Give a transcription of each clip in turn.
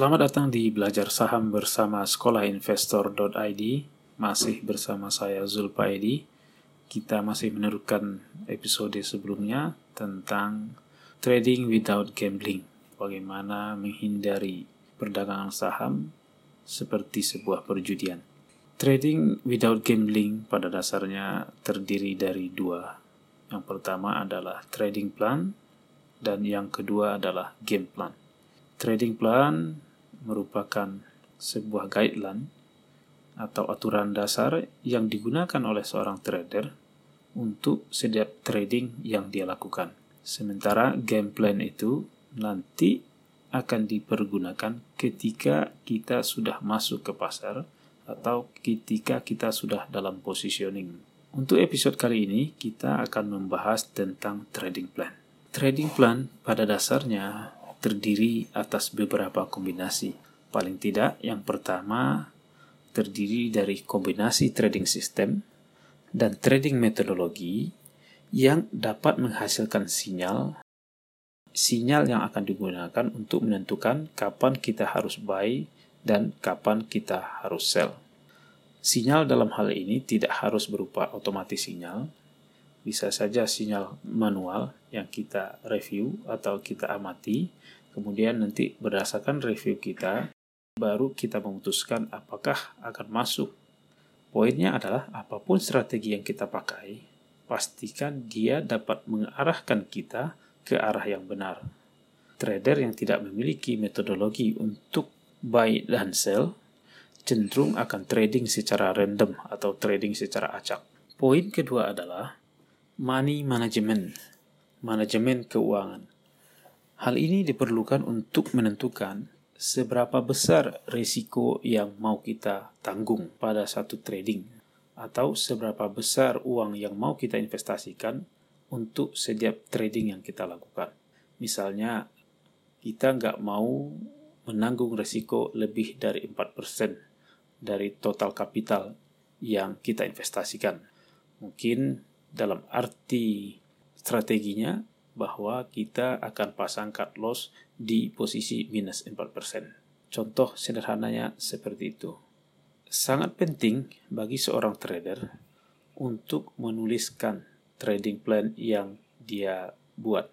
Selamat datang di Belajar Saham bersama sekolahinvestor.id. Masih bersama saya Zulpa Edi. Kita masih meneruskan episode sebelumnya tentang trading without gambling. Bagaimana menghindari perdagangan saham seperti sebuah perjudian. Trading without gambling pada dasarnya terdiri dari dua. Yang pertama adalah trading plan dan yang kedua adalah game plan. Trading plan merupakan sebuah guideline atau aturan dasar yang digunakan oleh seorang trader untuk setiap trading yang dia lakukan. Sementara game plan itu nanti akan dipergunakan ketika kita sudah masuk ke pasar atau ketika kita sudah dalam positioning. Untuk episode kali ini kita akan membahas tentang trading plan. Trading plan pada dasarnya terdiri atas beberapa kombinasi. Paling tidak, yang pertama terdiri dari kombinasi trading system dan trading metodologi yang dapat menghasilkan sinyal sinyal yang akan digunakan untuk menentukan kapan kita harus buy dan kapan kita harus sell. Sinyal dalam hal ini tidak harus berupa otomatis sinyal, bisa saja sinyal manual yang kita review atau kita amati, kemudian nanti berdasarkan review kita, baru kita memutuskan apakah akan masuk. Poinnya adalah apa pun strategi yang kita pakai, pastikan dia dapat mengarahkan kita ke arah yang benar. Trader yang tidak memiliki metodologi untuk buy dan sell cenderung akan trading secara random atau trading secara acak. Poin kedua adalah money management, manajemen keuangan. Hal ini diperlukan untuk menentukan seberapa besar risiko yang mau kita tanggung pada satu trading atau seberapa besar uang yang mau kita investasikan untuk setiap trading yang kita lakukan. Misalnya, kita nggak mau menanggung risiko lebih dari 4% dari total kapital yang kita investasikan. Mungkin dalam arti strateginya bahwa kita akan pasang cut loss di posisi minus 4%. Contoh sederhananya seperti itu. Sangat penting bagi seorang trader untuk menuliskan trading plan yang dia buat.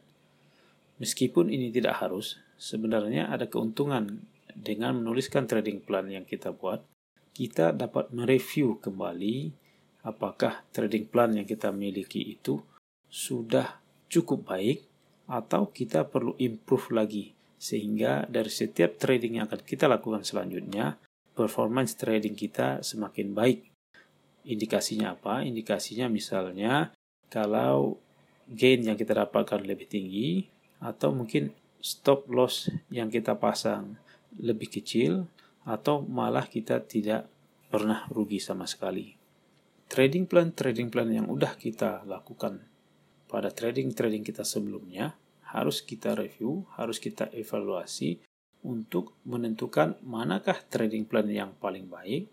Meskipun ini tidak harus, sebenarnya ada keuntungan dengan menuliskan trading plan yang kita buat. Kita dapat mereview kembali apakah trading plan yang kita miliki itu sudah cukup baik atau kita perlu improve lagi sehingga dari setiap trading yang akan kita lakukan selanjutnya performance trading kita semakin baik. Indikasinya apa? Indikasinya misalnya kalau gain yang kita dapatkan lebih tinggi atau mungkin stop loss yang kita pasang lebih kecil atau malah kita tidak pernah rugi sama sekali trading plan trading plan yang udah kita lakukan pada trading trading kita sebelumnya harus kita review, harus kita evaluasi untuk menentukan manakah trading plan yang paling baik,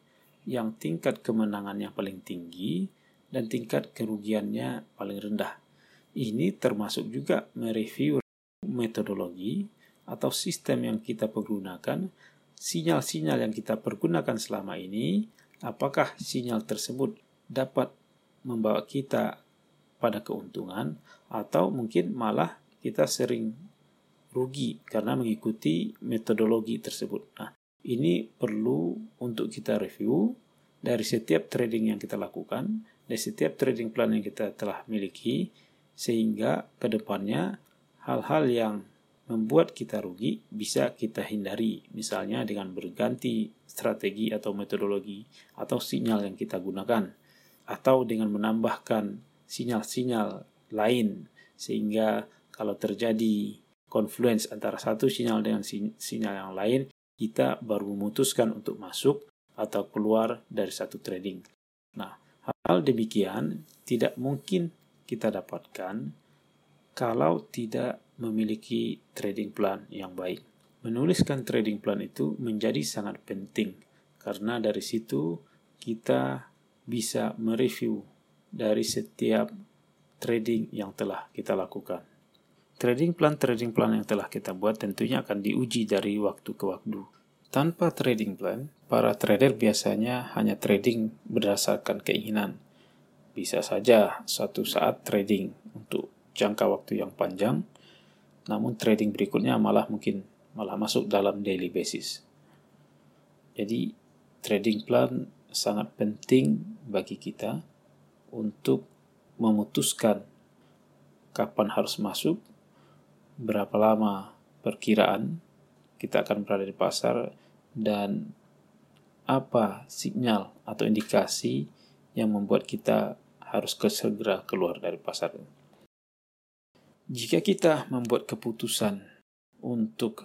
yang tingkat kemenangannya paling tinggi, dan tingkat kerugiannya paling rendah. Ini termasuk juga mereview metodologi atau sistem yang kita pergunakan, sinyal-sinyal yang kita pergunakan selama ini, apakah sinyal tersebut dapat membawa kita pada keuntungan atau mungkin malah kita sering rugi karena mengikuti metodologi tersebut. Nah, ini perlu untuk kita review dari setiap trading yang kita lakukan, dari setiap trading plan yang kita telah miliki, sehingga ke depannya hal-hal yang membuat kita rugi bisa kita hindari, misalnya dengan berganti strategi atau metodologi atau sinyal yang kita gunakan atau dengan menambahkan sinyal-sinyal lain sehingga kalau terjadi confluence antara satu sinyal dengan sinyal yang lain kita baru memutuskan untuk masuk atau keluar dari satu trading. Nah, hal demikian tidak mungkin kita dapatkan kalau tidak memiliki trading plan yang baik. Menuliskan trading plan itu menjadi sangat penting karena dari situ kita bisa mereview dari setiap trading yang telah kita lakukan. Trading plan trading plan yang telah kita buat tentunya akan diuji dari waktu ke waktu. Tanpa trading plan, para trader biasanya hanya trading berdasarkan keinginan. Bisa saja suatu saat trading untuk jangka waktu yang panjang, namun trading berikutnya malah mungkin malah masuk dalam daily basis. Jadi trading plan sangat penting bagi kita untuk memutuskan kapan harus masuk berapa lama perkiraan kita akan berada di pasar dan apa sinyal atau indikasi yang membuat kita harus segera keluar dari pasar. Jika kita membuat keputusan untuk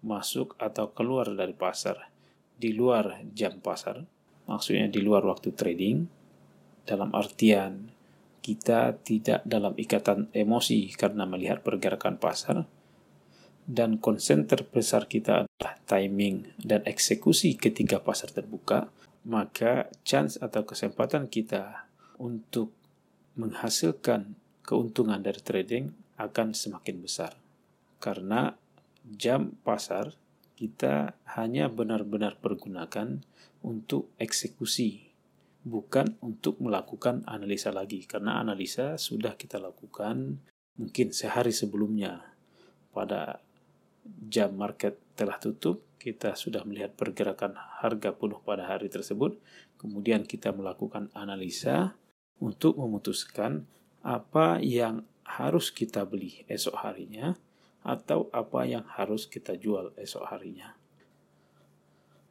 masuk atau keluar dari pasar di luar jam pasar, maksudnya di luar waktu trading, dalam artian kita tidak dalam ikatan emosi karena melihat pergerakan pasar, dan konsen terbesar kita adalah timing dan eksekusi ketika pasar terbuka, maka chance atau kesempatan kita untuk menghasilkan keuntungan dari trading akan semakin besar. Karena jam pasar kita hanya benar-benar pergunakan untuk eksekusi bukan untuk melakukan analisa lagi. Karena analisa sudah kita lakukan mungkin sehari sebelumnya. Pada jam market telah tutup kita sudah melihat pergerakan harga penuh pada hari tersebut. Kemudian kita melakukan analisa untuk memutuskan apa yang harus kita beli esok harinya atau apa yang harus kita jual esok harinya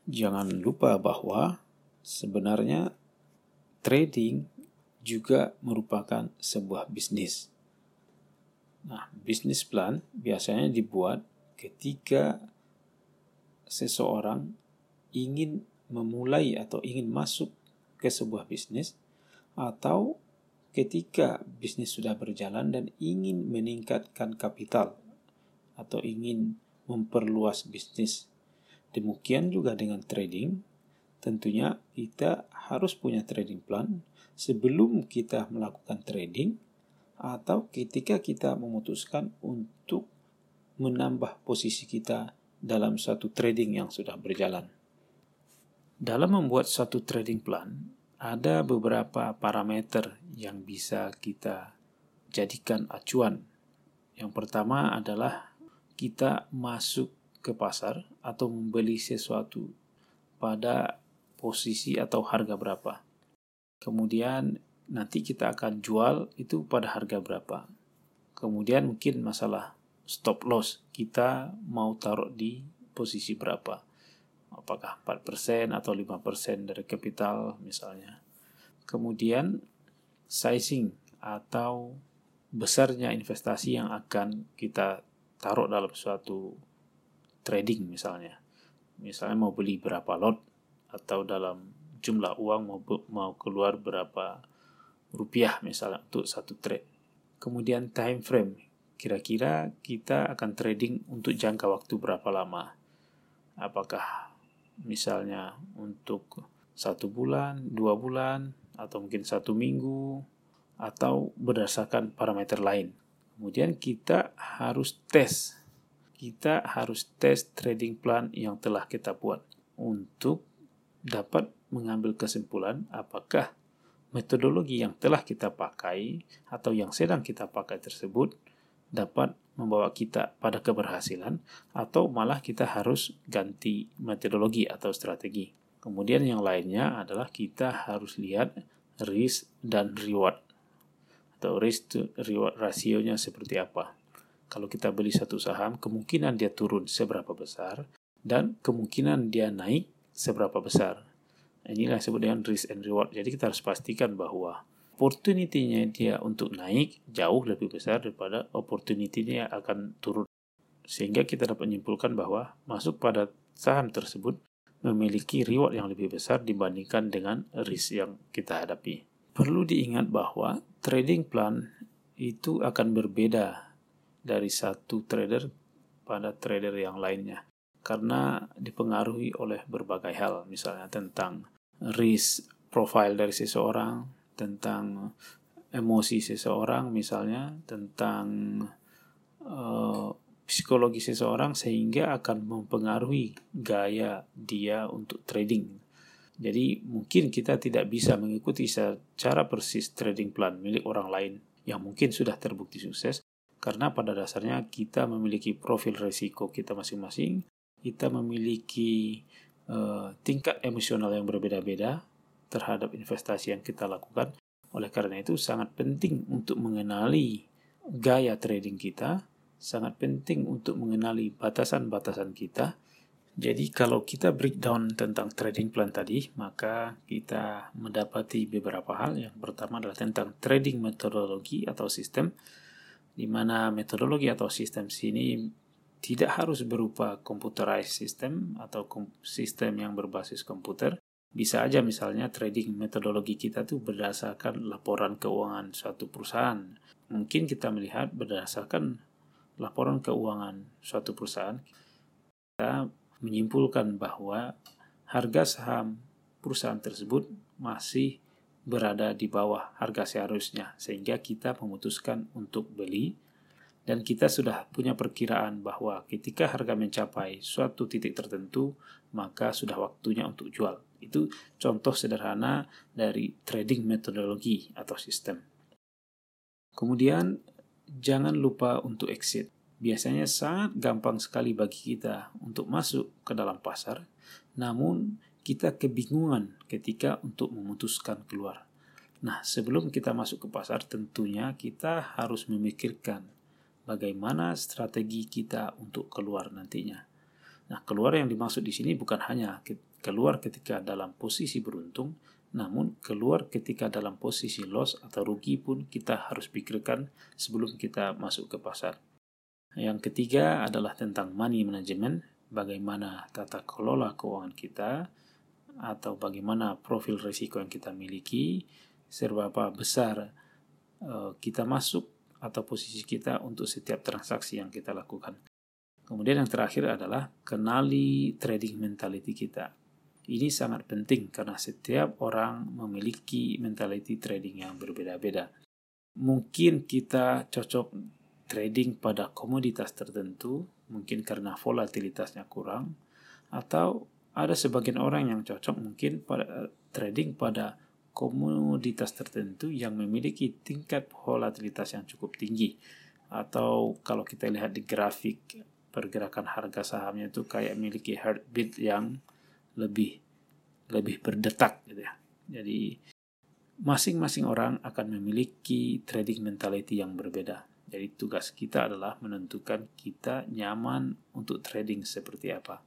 jangan lupa bahwa sebenarnya trading juga merupakan sebuah bisnis. Nah, bisnis plan biasanya dibuat ketika seseorang ingin memulai atau ingin masuk ke sebuah bisnis atau ketika bisnis sudah berjalan dan ingin meningkatkan kapital atau ingin memperluas bisnis. Demikian juga dengan trading, tentunya kita harus punya trading plan sebelum kita melakukan trading atau ketika kita memutuskan untuk menambah posisi kita dalam satu trading yang sudah berjalan. Dalam membuat satu trading plan, ada beberapa parameter yang bisa kita jadikan acuan. Yang pertama adalah kita masuk ke pasar atau membeli sesuatu pada posisi atau harga berapa. Kemudian nanti kita akan jual itu pada harga berapa. Kemudian mungkin masalah stop loss, kita mau taruh di posisi berapa. Apakah 4% atau 5% dari kapital misalnya. Kemudian sizing atau besarnya investasi yang akan kita taruh dalam suatu trading misalnya. Misalnya mau beli berapa lot atau dalam jumlah uang mau mau keluar berapa rupiah misalnya untuk satu trade. Kemudian time frame, kira-kira kita akan trading untuk jangka waktu berapa lama? Apakah misalnya untuk satu bulan, dua bulan, atau mungkin satu minggu, atau berdasarkan parameter lain. Kemudian kita harus tes. Kita harus tes trading plan yang telah kita buat untuk dapat mengambil kesimpulan apakah metodologi yang telah kita pakai atau yang sedang kita pakai tersebut dapat membawa kita pada keberhasilan atau malah kita harus ganti metodologi atau strategi. Kemudian yang lainnya adalah kita harus lihat risk dan reward atau risk reward rasionya seperti apa. Kalau kita beli satu saham, kemungkinan dia turun seberapa besar dan kemungkinan dia naik seberapa besar. Inilah disebut dengan risk and reward. Jadi kita harus pastikan bahwa opportunity-nya dia untuk naik jauh lebih besar daripada opportunity-nya akan turun. Sehingga kita dapat menyimpulkan bahwa masuk pada saham tersebut memiliki reward yang lebih besar dibandingkan dengan risk yang kita hadapi. Perlu diingat bahwa trading plan itu akan berbeda dari satu trader pada trader yang lainnya karena dipengaruhi oleh berbagai hal, misalnya tentang risk profile dari seseorang, tentang emosi seseorang, misalnya tentang uh, psikologi seseorang sehingga akan mempengaruhi gaya dia untuk trading. Jadi mungkin kita tidak bisa mengikuti secara persis trading plan milik orang lain yang mungkin sudah terbukti sukses karena pada dasarnya kita memiliki profil risiko kita masing-masing, kita memiliki uh, tingkat emosional yang berbeda-beda terhadap investasi yang kita lakukan. Oleh karena itu sangat penting untuk mengenali gaya trading kita, sangat penting untuk mengenali batasan-batasan kita jadi kalau kita breakdown tentang trading plan tadi, maka kita mendapati beberapa hal. Yang pertama adalah tentang trading metodologi atau sistem, di mana metodologi atau sistem sini tidak harus berupa computerized system atau sistem yang berbasis komputer. Bisa aja misalnya trading metodologi kita tuh berdasarkan laporan keuangan suatu perusahaan. Mungkin kita melihat berdasarkan laporan keuangan suatu perusahaan, kita menyimpulkan bahwa harga saham perusahaan tersebut masih berada di bawah harga seharusnya sehingga kita memutuskan untuk beli dan kita sudah punya perkiraan bahwa ketika harga mencapai suatu titik tertentu maka sudah waktunya untuk jual. Itu contoh sederhana dari trading metodologi atau sistem. Kemudian jangan lupa untuk exit biasanya sangat gampang sekali bagi kita untuk masuk ke dalam pasar, namun kita kebingungan ketika untuk memutuskan keluar. Nah, sebelum kita masuk ke pasar, tentunya kita harus memikirkan bagaimana strategi kita untuk keluar nantinya. Nah, keluar yang dimaksud di sini bukan hanya keluar ketika dalam posisi beruntung, namun keluar ketika dalam posisi loss atau rugi pun kita harus pikirkan sebelum kita masuk ke pasar. Yang ketiga adalah tentang money management, bagaimana tata kelola keuangan kita atau bagaimana profil risiko yang kita miliki, seberapa besar uh, kita masuk atau posisi kita untuk setiap transaksi yang kita lakukan. Kemudian yang terakhir adalah kenali trading mentality kita. Ini sangat penting karena setiap orang memiliki mentality trading yang berbeda-beda. Mungkin kita cocok trading pada komoditas tertentu, mungkin karena volatilitasnya kurang, atau ada sebagian orang yang cocok mungkin pada trading pada komoditas tertentu yang memiliki tingkat volatilitas yang cukup tinggi. Atau kalau kita lihat di grafik pergerakan harga sahamnya itu kayak memiliki heartbeat yang lebih lebih berdetak gitu ya. Jadi masing-masing orang akan memiliki trading mentality yang berbeda. Jadi tugas kita adalah menentukan kita nyaman untuk trading seperti apa.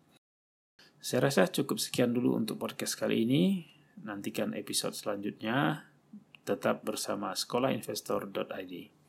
Saya rasa cukup sekian dulu untuk podcast kali ini. Nantikan episode selanjutnya. Tetap bersama sekolahinvestor.id.